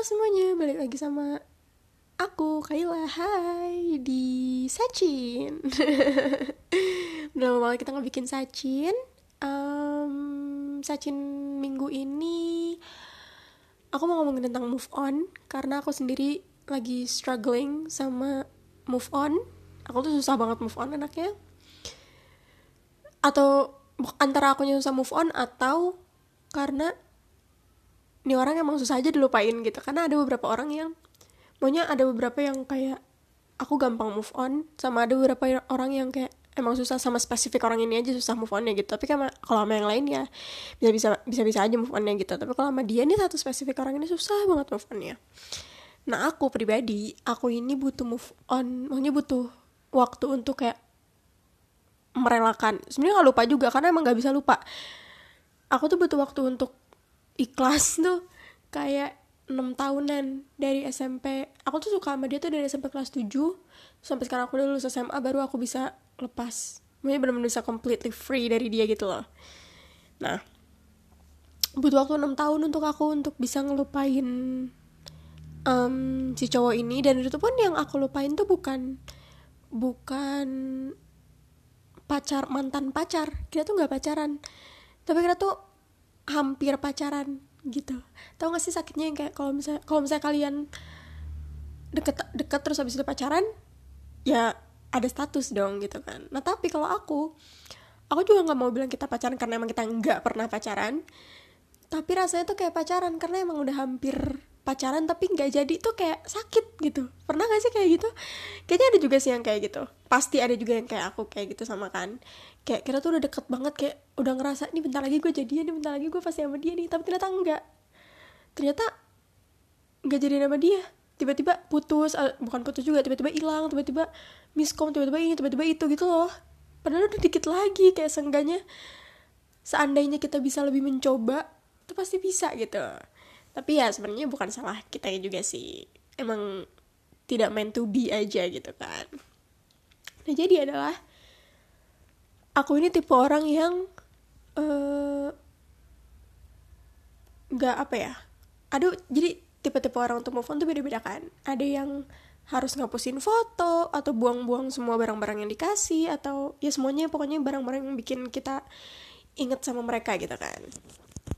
semuanya, balik lagi sama aku Kaila. Hai di Sacin. Udah lama banget kita ngebikin Sacin. Um, Sacin minggu ini aku mau ngomongin tentang move on karena aku sendiri lagi struggling sama move on. Aku tuh susah banget move on anaknya. Atau antara aku susah move on atau karena ini orang emang susah aja dilupain gitu. Karena ada beberapa orang yang maunya ada beberapa yang kayak aku gampang move on sama ada beberapa orang yang kayak emang susah sama spesifik orang ini aja susah move onnya gitu. Tapi kan kalau sama yang lain ya bisa bisa bisa bisa aja move onnya gitu. Tapi kalau sama dia nih satu spesifik orang ini susah banget move onnya. Nah aku pribadi aku ini butuh move on maksudnya butuh waktu untuk kayak merelakan. Sebenarnya nggak lupa juga karena emang nggak bisa lupa. Aku tuh butuh waktu untuk ikhlas tuh kayak enam tahunan dari SMP aku tuh suka sama dia tuh dari SMP kelas 7 sampai sekarang aku udah lulus SMA baru aku bisa lepas. Maksudnya benar-benar bisa completely free dari dia gitu loh. Nah butuh waktu enam tahun untuk aku untuk bisa ngelupain um, si cowok ini. Dan itu pun yang aku lupain tuh bukan bukan pacar mantan pacar. Kita tuh nggak pacaran. Tapi kita tuh hampir pacaran gitu. Tau gak sih sakitnya yang kayak kalau misalnya kalau misalnya kalian deket deket terus habis itu pacaran ya ada status dong gitu kan. Nah tapi kalau aku aku juga nggak mau bilang kita pacaran karena emang kita nggak pernah pacaran tapi rasanya tuh kayak pacaran karena emang udah hampir pacaran tapi nggak jadi tuh kayak sakit gitu. Pernah gak sih kayak gitu? Kayaknya ada juga sih yang kayak gitu. Pasti ada juga yang kayak aku kayak gitu sama kan. Kayak kita tuh udah deket banget kayak udah ngerasa nih bentar lagi gue jadian nih bentar lagi gue pasti sama dia nih. Tapi ternyata enggak ternyata nggak jadi sama dia. Tiba-tiba putus bukan putus juga tiba-tiba hilang tiba-tiba miskom tiba-tiba ini tiba-tiba itu gitu loh. Padahal udah dikit lagi kayak seenggaknya seandainya kita bisa lebih mencoba itu pasti bisa gitu tapi ya sebenarnya bukan salah kita juga sih. Emang tidak meant to be aja gitu kan. Nah jadi adalah aku ini tipe orang yang nggak uh, apa ya aduh jadi tipe-tipe orang untuk move on tuh beda-beda kan. Ada yang harus ngapusin foto atau buang-buang semua barang-barang yang dikasih atau ya semuanya pokoknya barang-barang yang bikin kita inget sama mereka gitu kan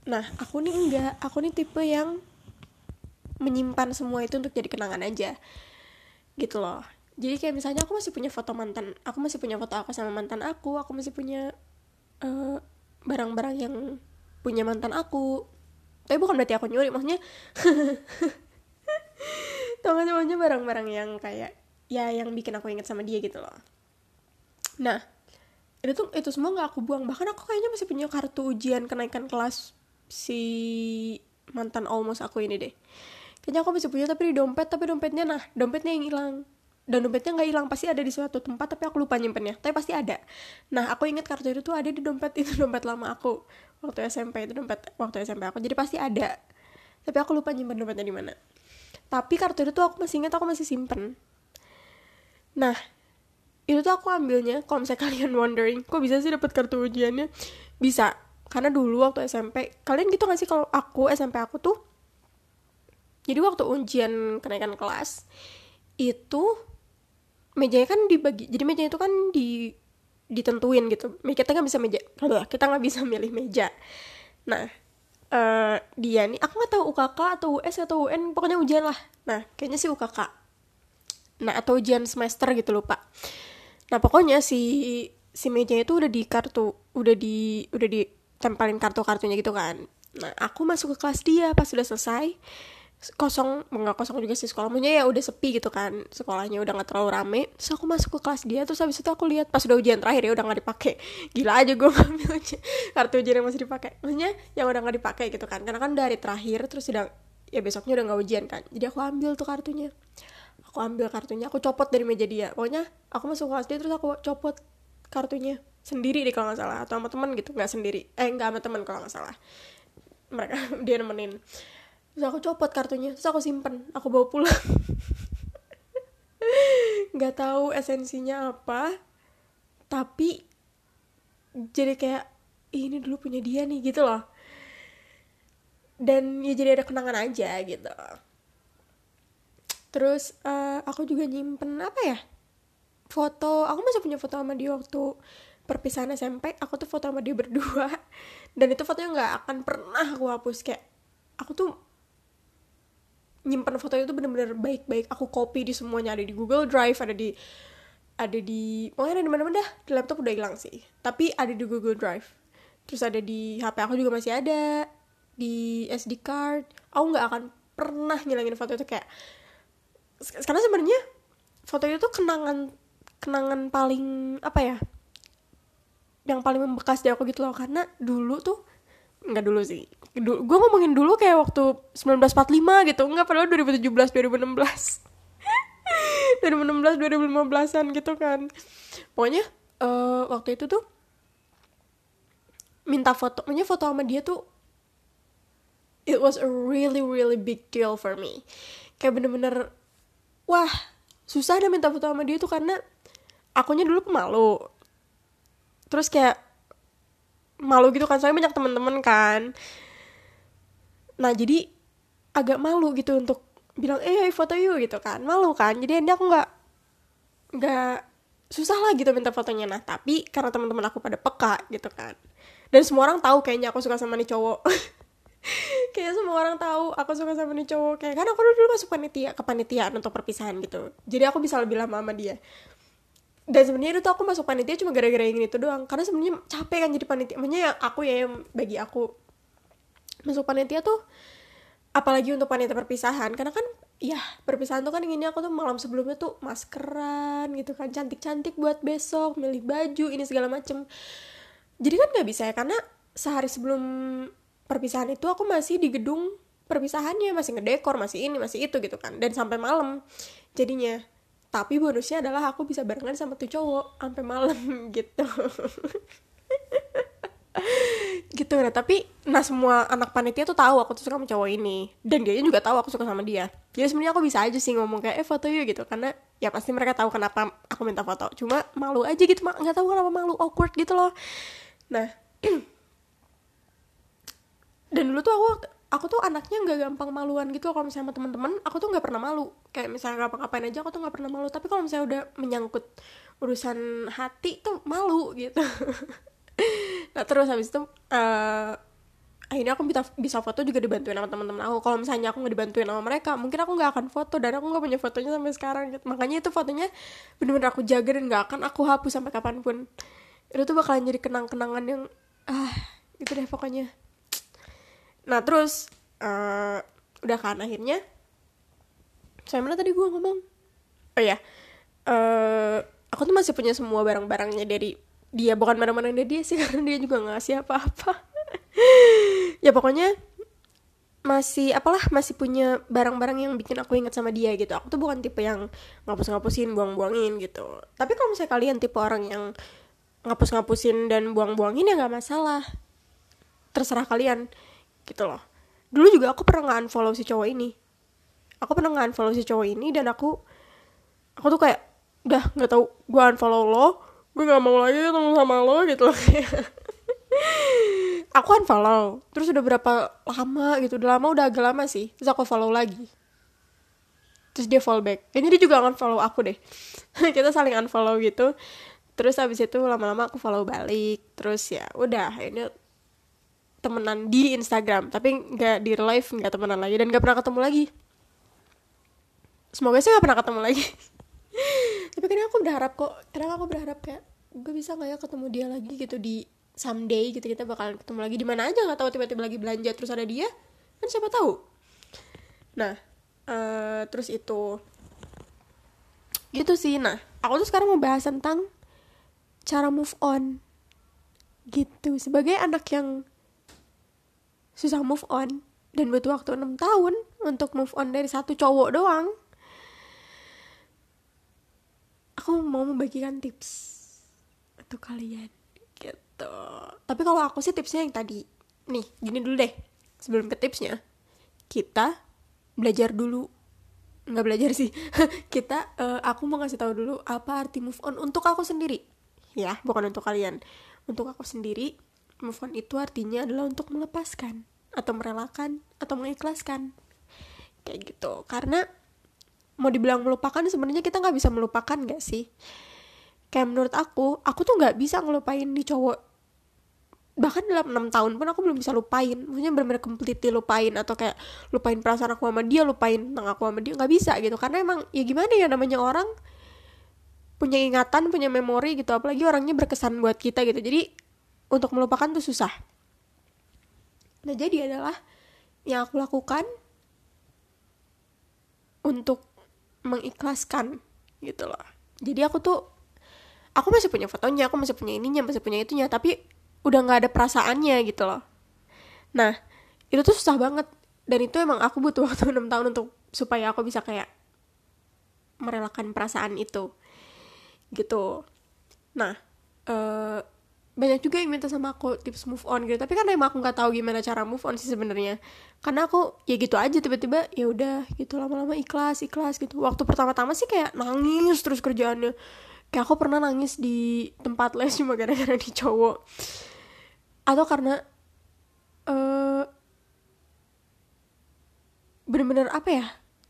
nah aku nih enggak. Aku nih tipe yang menyimpan semua itu untuk jadi kenangan aja. Gitu loh. Jadi kayak misalnya aku masih punya foto mantan aku masih punya foto aku sama mantan aku aku masih punya eh, barang-barang yang punya mantan aku. Tapi bukan berarti aku nyuri maksudnya sih barang-barang yang kayak ya yang bikin aku inget sama dia gitu loh. Nah itu itu semua nggak aku buang. Bahkan aku kayaknya masih punya kartu ujian kenaikan kelas si mantan almost aku ini deh. Kayaknya aku masih punya tapi di dompet tapi dompetnya nah dompetnya yang hilang. Dan dompetnya nggak hilang pasti ada di suatu tempat tapi aku lupa nyimpennya. Tapi pasti ada. Nah aku ingat kartu itu tuh ada di dompet itu dompet lama aku. Waktu SMP itu dompet waktu SMP aku. Jadi pasti ada. Tapi aku lupa nyimpen dompetnya di mana. Tapi kartu itu tuh aku masih ingat aku masih simpen. Nah itu tuh aku ambilnya kalau misalnya kalian wondering kok bisa sih dapat kartu ujiannya? Bisa karena dulu waktu SMP kalian gitu gak sih kalau aku SMP aku tuh? Jadi waktu ujian kenaikan kelas itu mejanya kan dibagi jadi meja itu kan di ditentuin gitu. Kita nggak bisa meja kita nggak bisa milih meja. Nah uh, dia nih aku nggak tahu UKK atau US atau UN pokoknya ujian lah. Nah kayaknya sih UKK nah atau ujian semester gitu lupa. Nah pokoknya si si meja itu udah di kartu udah di udah ditempelin kartu kartunya gitu kan. Nah aku masuk ke kelas dia pas sudah selesai. Kosong nggak kosong juga sih sekolah. Ya udah sepi gitu kan. Sekolahnya udah nggak terlalu rame. Terus aku masuk ke kelas dia terus habis itu aku lihat pas udah ujian terakhir ya udah nggak dipakai. Gila aja gue ngambil kartu ujian yang masih dipakai. Maksudnya yang udah nggak dipakai gitu kan. Karena kan dari terakhir terus udah ya besoknya udah nggak ujian kan. Jadi aku ambil tuh kartunya. Aku ambil kartunya aku copot dari meja dia. Pokoknya aku masuk kelas dia terus aku copot kartunya sendiri deh kalau nggak salah atau sama teman gitu nggak sendiri. Eh nggak sama teman kalau nggak salah. Mereka dia nemenin. Terus aku copot kartunya terus aku simpen aku bawa pulang. Nggak tahu esensinya apa tapi jadi kayak ini dulu punya dia nih gitu loh. Dan ya jadi ada kenangan aja gitu. Terus uh, aku juga nyimpen apa ya foto aku masih punya foto sama dia waktu perpisahan SMP aku tuh foto sama dia berdua. Dan itu fotonya nggak akan pernah aku hapus. Kayak aku tuh nyimpen foto itu bener-bener baik-baik. Aku copy di semuanya. Ada di Google Drive ada di ada di pokoknya ada di mana-mana dah. Di laptop udah hilang sih. Tapi ada di Google Drive. Terus ada di HP aku juga masih ada. Di SD card. Aku nggak akan pernah ngilangin foto itu. Kayak karena sebenarnya foto itu kenangan kenangan paling apa ya yang paling membekas di aku gitu loh. Karena dulu tuh nggak dulu sih. Gue ngomongin dulu kayak waktu 1945 gitu. Nggak padahal 2017 2016 2016 2015an gitu kan. Pokoknya uh, waktu itu tuh minta foto pokoknya foto sama dia tuh it was a really really big deal for me. Kayak bener-bener wah susah deh minta foto sama dia tuh karena akunya dulu pemalu terus kayak malu gitu kan saya banyak teman-teman kan. Nah jadi agak malu gitu untuk bilang eh foto yuk gitu kan. Malu kan jadi ini aku nggak nggak susah lah gitu minta fotonya. Nah tapi karena teman-teman aku pada peka gitu kan. Dan semua orang tahu kayaknya aku suka sama nih cowok. Kayak semua orang tahu aku suka sama nih cowok. Kayak kan aku dulu masuk panitia ke panitiaan untuk perpisahan gitu. Jadi aku bisa lebih lama sama dia dan sebenarnya itu aku masuk panitia cuma gara-gara ingin itu doang. Karena sebenarnya capek kan jadi panitia. Maksudnya yang aku ya yang bagi aku. Masuk panitia tuh apalagi untuk panitia perpisahan. Karena kan ya perpisahan tuh kan inginnya aku tuh malam sebelumnya tuh maskeran gitu kan. Cantik-cantik buat besok milih baju ini segala macem. Jadi kan nggak bisa ya karena sehari sebelum perpisahan itu aku masih di gedung perpisahannya. Masih ngedekor masih ini masih itu gitu kan. Dan sampai malam jadinya tapi bonusnya adalah aku bisa barengan sama tuh cowok sampai malam gitu. Gitu nah tapi nah semua anak panitia tuh tahu aku tuh suka sama cowok ini. Dan dia juga tahu aku suka sama dia. Jadi sebenarnya aku bisa aja sih ngomong kayak eh foto yuk gitu. Karena ya pasti mereka tahu kenapa aku minta foto. Cuma malu aja gitu nggak tahu kenapa malu awkward gitu loh. Nah dan dulu tuh aku aku tuh anaknya nggak gampang maluan gitu kalau misalnya sama teman-teman aku tuh nggak pernah malu. Kayak misalnya ngapa-ngapain aja aku tuh nggak pernah malu. Tapi kalau misalnya udah menyangkut urusan hati tuh malu gitu. Nah terus habis itu uh, akhirnya aku bisa bisa foto juga dibantuin sama teman-teman aku. Kalau misalnya aku nggak dibantuin sama mereka mungkin aku nggak akan foto dan aku nggak punya fotonya sampai sekarang gitu. Makanya itu fotonya bener-bener aku jaga dan nggak akan aku hapus sampai kapan pun. Itu tuh bakalan jadi kenang-kenangan yang ah itu deh pokoknya nah terus uh, udah kan akhirnya? Saya mana tadi gue ngomong? Oh ya uh, aku tuh masih punya semua barang-barangnya dari dia. Bukan mana-mana dia sih karena dia juga ngasih apa-apa. Ya pokoknya masih apalah masih punya barang-barang yang bikin aku ingat sama dia gitu. Aku tuh bukan tipe yang ngapus-ngapusin buang-buangin gitu. Tapi kalau misalnya kalian tipe orang yang ngapus-ngapusin dan buang-buangin ya nggak masalah. Terserah kalian gitu loh. Dulu juga aku pernah nggak unfollow si cowok ini. Aku pernah nggak unfollow si cowok ini dan aku aku tuh kayak udah nggak tahu gue unfollow lo gue gak mau lagi ketemu sama lo gitu aku kan follow terus udah berapa lama gitu udah lama udah agak lama sih terus aku follow lagi. Terus dia follow back. Kayaknya dia juga akan follow aku deh. Kita saling unfollow gitu. Terus abis itu lama-lama aku follow balik. Terus ya udah ini temenan di Instagram tapi nggak di live nggak temenan lagi dan nggak pernah ketemu lagi. Semoga sih nggak pernah ketemu lagi. Tapi kadang aku berharap kok kadang aku berharap kayak gue bisa nggak ya ketemu dia lagi gitu di someday gitu kita bakalan ketemu lagi di mana aja nggak tahu tiba-tiba lagi belanja terus ada dia. Kan siapa tahu. Nah uh, terus itu. Gitu sih. Nah aku tuh sekarang mau bahas tentang cara move on. Gitu. Sebagai anak yang susah move on dan butuh waktu 6 tahun untuk move on dari satu cowok doang. Aku mau membagikan tips untuk kalian gitu. Tapi kalau aku sih tipsnya yang tadi. Nih gini dulu deh sebelum ke tipsnya. Kita belajar dulu. Nggak belajar sih. Kita uh, aku mau ngasih tahu dulu apa arti move on untuk aku sendiri. Ya bukan untuk kalian. Untuk aku sendiri move on itu artinya adalah untuk melepaskan atau merelakan atau mengikhlaskan. Kayak gitu. Karena mau dibilang melupakan sebenarnya kita nggak bisa melupakan gak sih? Kayak menurut aku aku tuh nggak bisa ngelupain di cowok. Bahkan dalam enam tahun pun aku belum bisa lupain. Maksudnya benar-benar completely lupain atau kayak lupain perasaan aku sama dia lupain tentang aku sama dia nggak bisa gitu. Karena emang ya gimana ya namanya orang? Punya ingatan punya memori gitu. Apalagi orangnya berkesan buat kita gitu. Jadi untuk melupakan tuh susah. Nah jadi adalah yang aku lakukan untuk mengikhlaskan gitu loh. Jadi aku tuh aku masih punya fotonya aku masih punya ininya masih punya itunya tapi udah nggak ada perasaannya gitu loh. Nah itu tuh susah banget. Dan itu emang aku butuh waktu 6 tahun untuk supaya aku bisa kayak merelakan perasaan itu gitu. Nah uh, banyak juga yang minta sama aku tips move on gitu. Tapi kan emang aku nggak tahu gimana cara move on sih sebenarnya. Karena aku ya gitu aja tiba-tiba ya udah gitu lama-lama ikhlas ikhlas gitu. Waktu pertama-tama sih kayak nangis terus kerjaannya. Kayak aku pernah nangis di tempat les cuma gara-gara di cowok. Atau karena uh, bener-bener apa ya?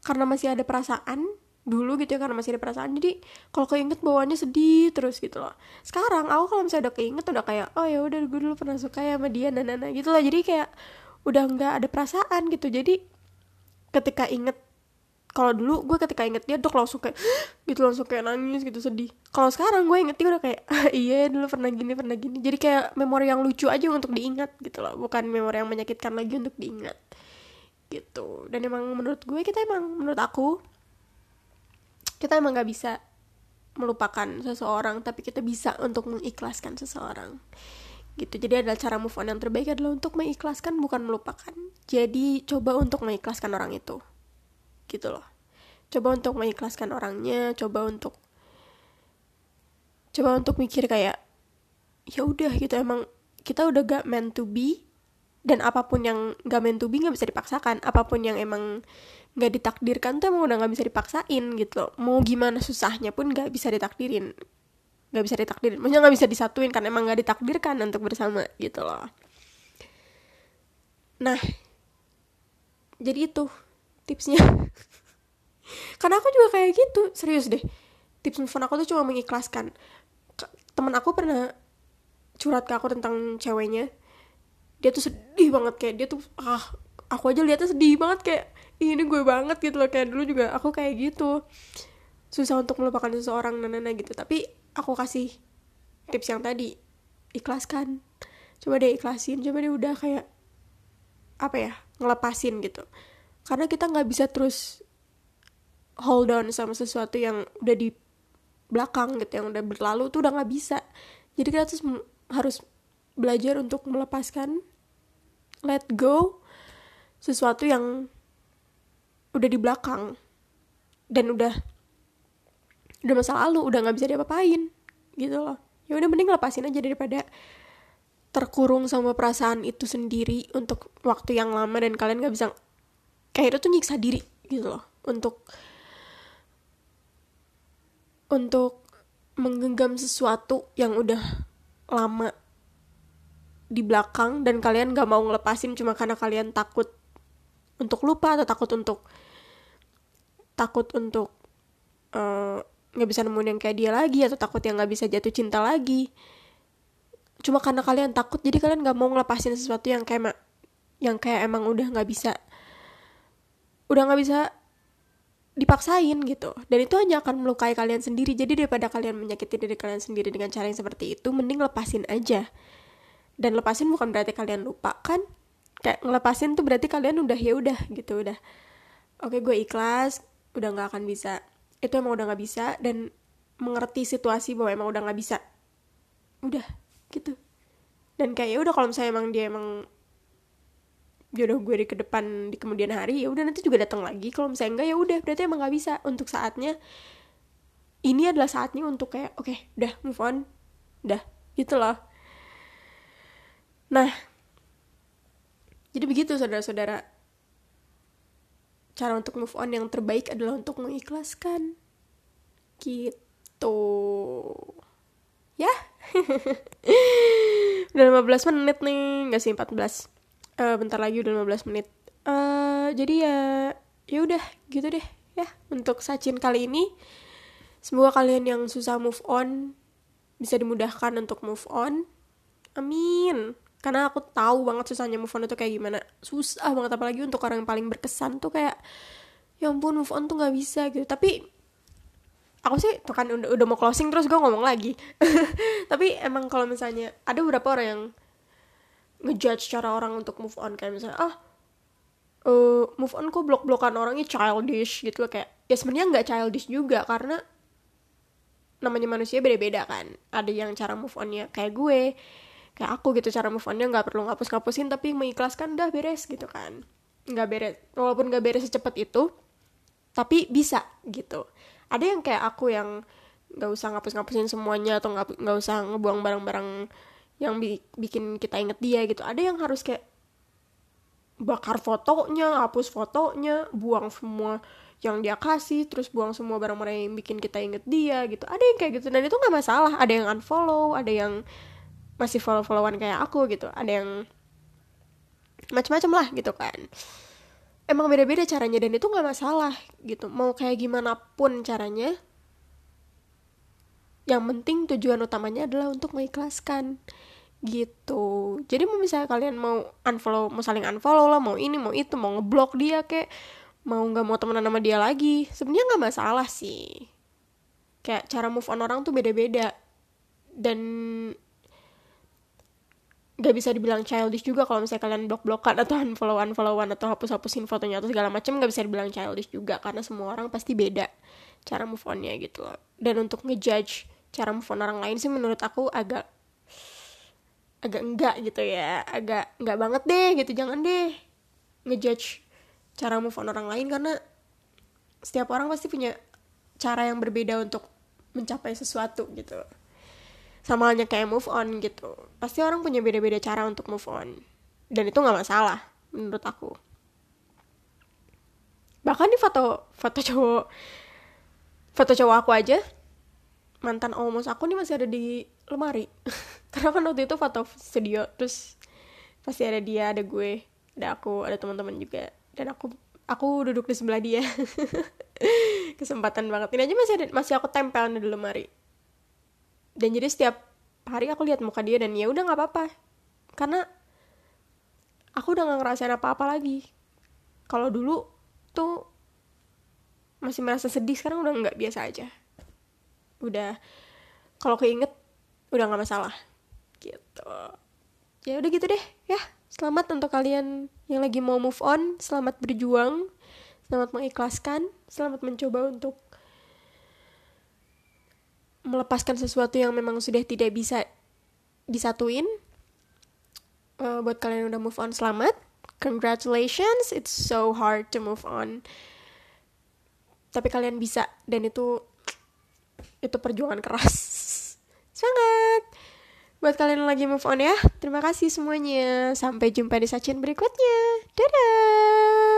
Karena masih ada perasaan dulu gitu ya karena masih ada perasaan. Jadi kalau keinget bawaannya sedih terus gitu loh. Sekarang aku kalau misalnya udah keinget udah kayak oh ya udah gue dulu pernah suka ya sama dia dan nana gitu loh. Jadi kayak udah nggak ada perasaan gitu. Jadi ketika inget kalau dulu gue ketika inget dia tuh langsung kayak gitu langsung kayak nangis gitu sedih. Kalau sekarang gue inget dia udah kayak ah, iya dulu pernah gini pernah gini. Jadi kayak memori yang lucu aja untuk diingat gitu loh. Bukan memori yang menyakitkan lagi untuk diingat gitu. Dan emang menurut gue kita emang menurut aku kita emang gak bisa melupakan seseorang tapi kita bisa untuk mengikhlaskan seseorang. Gitu. Jadi adalah cara move on yang terbaik adalah untuk mengikhlaskan bukan melupakan. Jadi coba untuk mengikhlaskan orang itu. Gitu loh. Coba untuk mengikhlaskan orangnya coba untuk coba untuk mikir kayak ya udah gitu. Emang kita udah gak meant to be dan apa pun yang gak meant to be gak bisa dipaksakan. Apa pun yang emang nggak ditakdirkan tuh emang udah nggak bisa dipaksain gitu loh. Mau gimana susahnya pun nggak bisa ditakdirin. Nggak bisa ditakdirin. Maksudnya nggak bisa disatuin karena emang nggak ditakdirkan untuk bersama gitu loh. Nah jadi itu tipsnya. Karena aku juga kayak gitu serius deh. Tips move aku tuh cuma mengikhlaskan. Temen aku pernah curhat ke aku tentang ceweknya. Dia tuh sedih banget kayak dia tuh ah aku aja liatnya sedih banget kayak ini gue banget gitu loh. Kayak dulu juga aku kayak gitu. Susah untuk melupakan seseorang nana gitu. Tapi aku kasih tips yang tadi ikhlaskan. Coba deh ikhlasin coba deh udah kayak apa ya ngelepasin gitu. Karena kita nggak bisa terus hold on sama sesuatu yang udah di belakang gitu yang udah berlalu tuh udah nggak bisa. Jadi kita terus harus belajar untuk melepaskan let go sesuatu yang udah di belakang dan udah udah masa lalu udah nggak bisa diapa-apain gitu loh. Ya udah mending lepasin aja daripada terkurung sama perasaan itu sendiri untuk waktu yang lama dan kalian nggak bisa kayak itu tuh nyiksa diri gitu loh. Untuk untuk menggenggam sesuatu yang udah lama di belakang dan kalian gak mau ngelepasin cuma karena kalian takut untuk lupa atau takut untuk takut untuk eh, nggak uh, bisa nemuin yang kayak dia lagi atau takut yang nggak bisa jatuh cinta lagi. Cuma karena kalian takut jadi kalian nggak mau ngelepasin sesuatu yang kayak yang kayak emang udah nggak bisa udah nggak bisa dipaksain gitu. Dan itu hanya akan melukai kalian sendiri. Jadi daripada kalian menyakiti diri kalian sendiri dengan cara yang seperti itu mending lepasin aja. Dan lepasin bukan berarti kalian lupa kan kayak ngelepasin tuh berarti kalian udah ya udah gitu udah. Oke gue ikhlas udah nggak akan bisa. Itu emang udah nggak bisa dan mengerti situasi bahwa emang udah nggak bisa. Udah gitu. Dan kayak ya udah kalau misalnya emang dia emang jodoh gue di ke depan di kemudian hari ya udah nanti juga datang lagi. Kalau misalnya enggak ya udah berarti emang nggak bisa. Untuk saatnya ini adalah saatnya untuk kayak oke okay, udah move on. Udah gitu loh. Nah jadi begitu saudara-saudara. Cara untuk move on yang terbaik adalah untuk mengikhlaskan. Gitu. Ya. Udah 15 menit nih. Nggak sih 14 uh, bentar lagi udah 15 menit. Uh, jadi ya ya udah gitu deh ya. Untuk Sachin kali ini semoga kalian yang susah move on bisa dimudahkan untuk move on. Amin karena aku tahu banget susahnya move on itu kayak gimana. Susah banget apalagi untuk orang yang paling berkesan tuh kayak ya ampun move on tuh nggak bisa gitu. Tapi aku sih tuh kan udah, udah mau closing terus gue ngomong lagi. Tapi emang kalau misalnya ada beberapa orang yang ngejudge cara orang untuk move on. Kayak misalnya ah uh, move on kok blok-blokan orangnya childish gitu loh. Kayak ya sebenarnya nggak childish juga karena namanya manusia beda-beda kan. Ada yang cara move onnya kayak gue kayak aku gitu cara move onnya nggak perlu ngapus-ngapusin tapi mengikhlaskan dah beres gitu kan. Nggak beres walaupun nggak beres secepat itu tapi bisa gitu. Ada yang kayak aku yang nggak usah ngapus-ngapusin semuanya atau nggak nggak usah ngebuang barang-barang yang bi bikin kita inget dia gitu. Ada yang harus kayak bakar fotonya hapus fotonya buang semua yang dia kasih terus buang semua barang-barang yang bikin kita inget dia gitu. Ada yang kayak gitu dan itu nggak masalah. Ada yang unfollow ada yang masih follow-followan kayak aku gitu. Ada yang macam-macam lah gitu kan. Emang beda-beda caranya dan itu nggak masalah gitu. Mau kayak gimana pun caranya yang penting tujuan utamanya adalah untuk mengikhlaskan gitu. Jadi mau misalnya kalian mau unfollow mau saling unfollow lah mau ini mau itu mau ngeblok dia kayak mau nggak mau temenan sama dia lagi sebenarnya nggak masalah sih. Kayak cara move on orang tuh beda-beda. Dan gak bisa dibilang childish juga kalau misalnya kalian blok-blokan atau unfollow unfollowan atau hapus-hapusin fotonya atau segala macam gak bisa dibilang childish juga karena semua orang pasti beda cara move onnya gitu loh. Dan untuk ngejudge cara move on orang lain sih menurut aku agak agak enggak gitu ya. Agak enggak banget deh gitu jangan deh ngejudge cara move on orang lain karena setiap orang pasti punya cara yang berbeda untuk mencapai sesuatu gitu sama halnya kayak move on gitu. Pasti orang punya beda-beda cara untuk move on. Dan itu nggak masalah menurut aku. Bahkan di foto foto cowok foto cowok aku aja mantan almost aku nih masih ada di lemari. Karena kan waktu itu foto studio terus pasti ada dia ada gue ada aku ada teman-teman juga. Dan aku aku duduk di sebelah dia. Kesempatan banget. Ini aja masih ada masih aku tempel di lemari dan jadi setiap hari aku lihat muka dia dan ya udah nggak apa-apa. Karena aku udah nggak ngerasain apa-apa lagi. Kalau dulu tuh masih merasa sedih sekarang udah nggak biasa aja. Udah kalau keinget udah nggak masalah. Gitu. Ya udah gitu deh ya. Selamat untuk kalian yang lagi mau move on. Selamat berjuang. Selamat mengikhlaskan. Selamat mencoba untuk melepaskan sesuatu yang memang sudah tidak bisa disatuin uh, buat kalian yang udah move on selamat. Congratulations it's so hard to move on. Tapi kalian bisa dan itu itu perjuangan keras. Semangat buat kalian yang lagi move on ya terima kasih semuanya. Sampai jumpa di sajian berikutnya. Dadah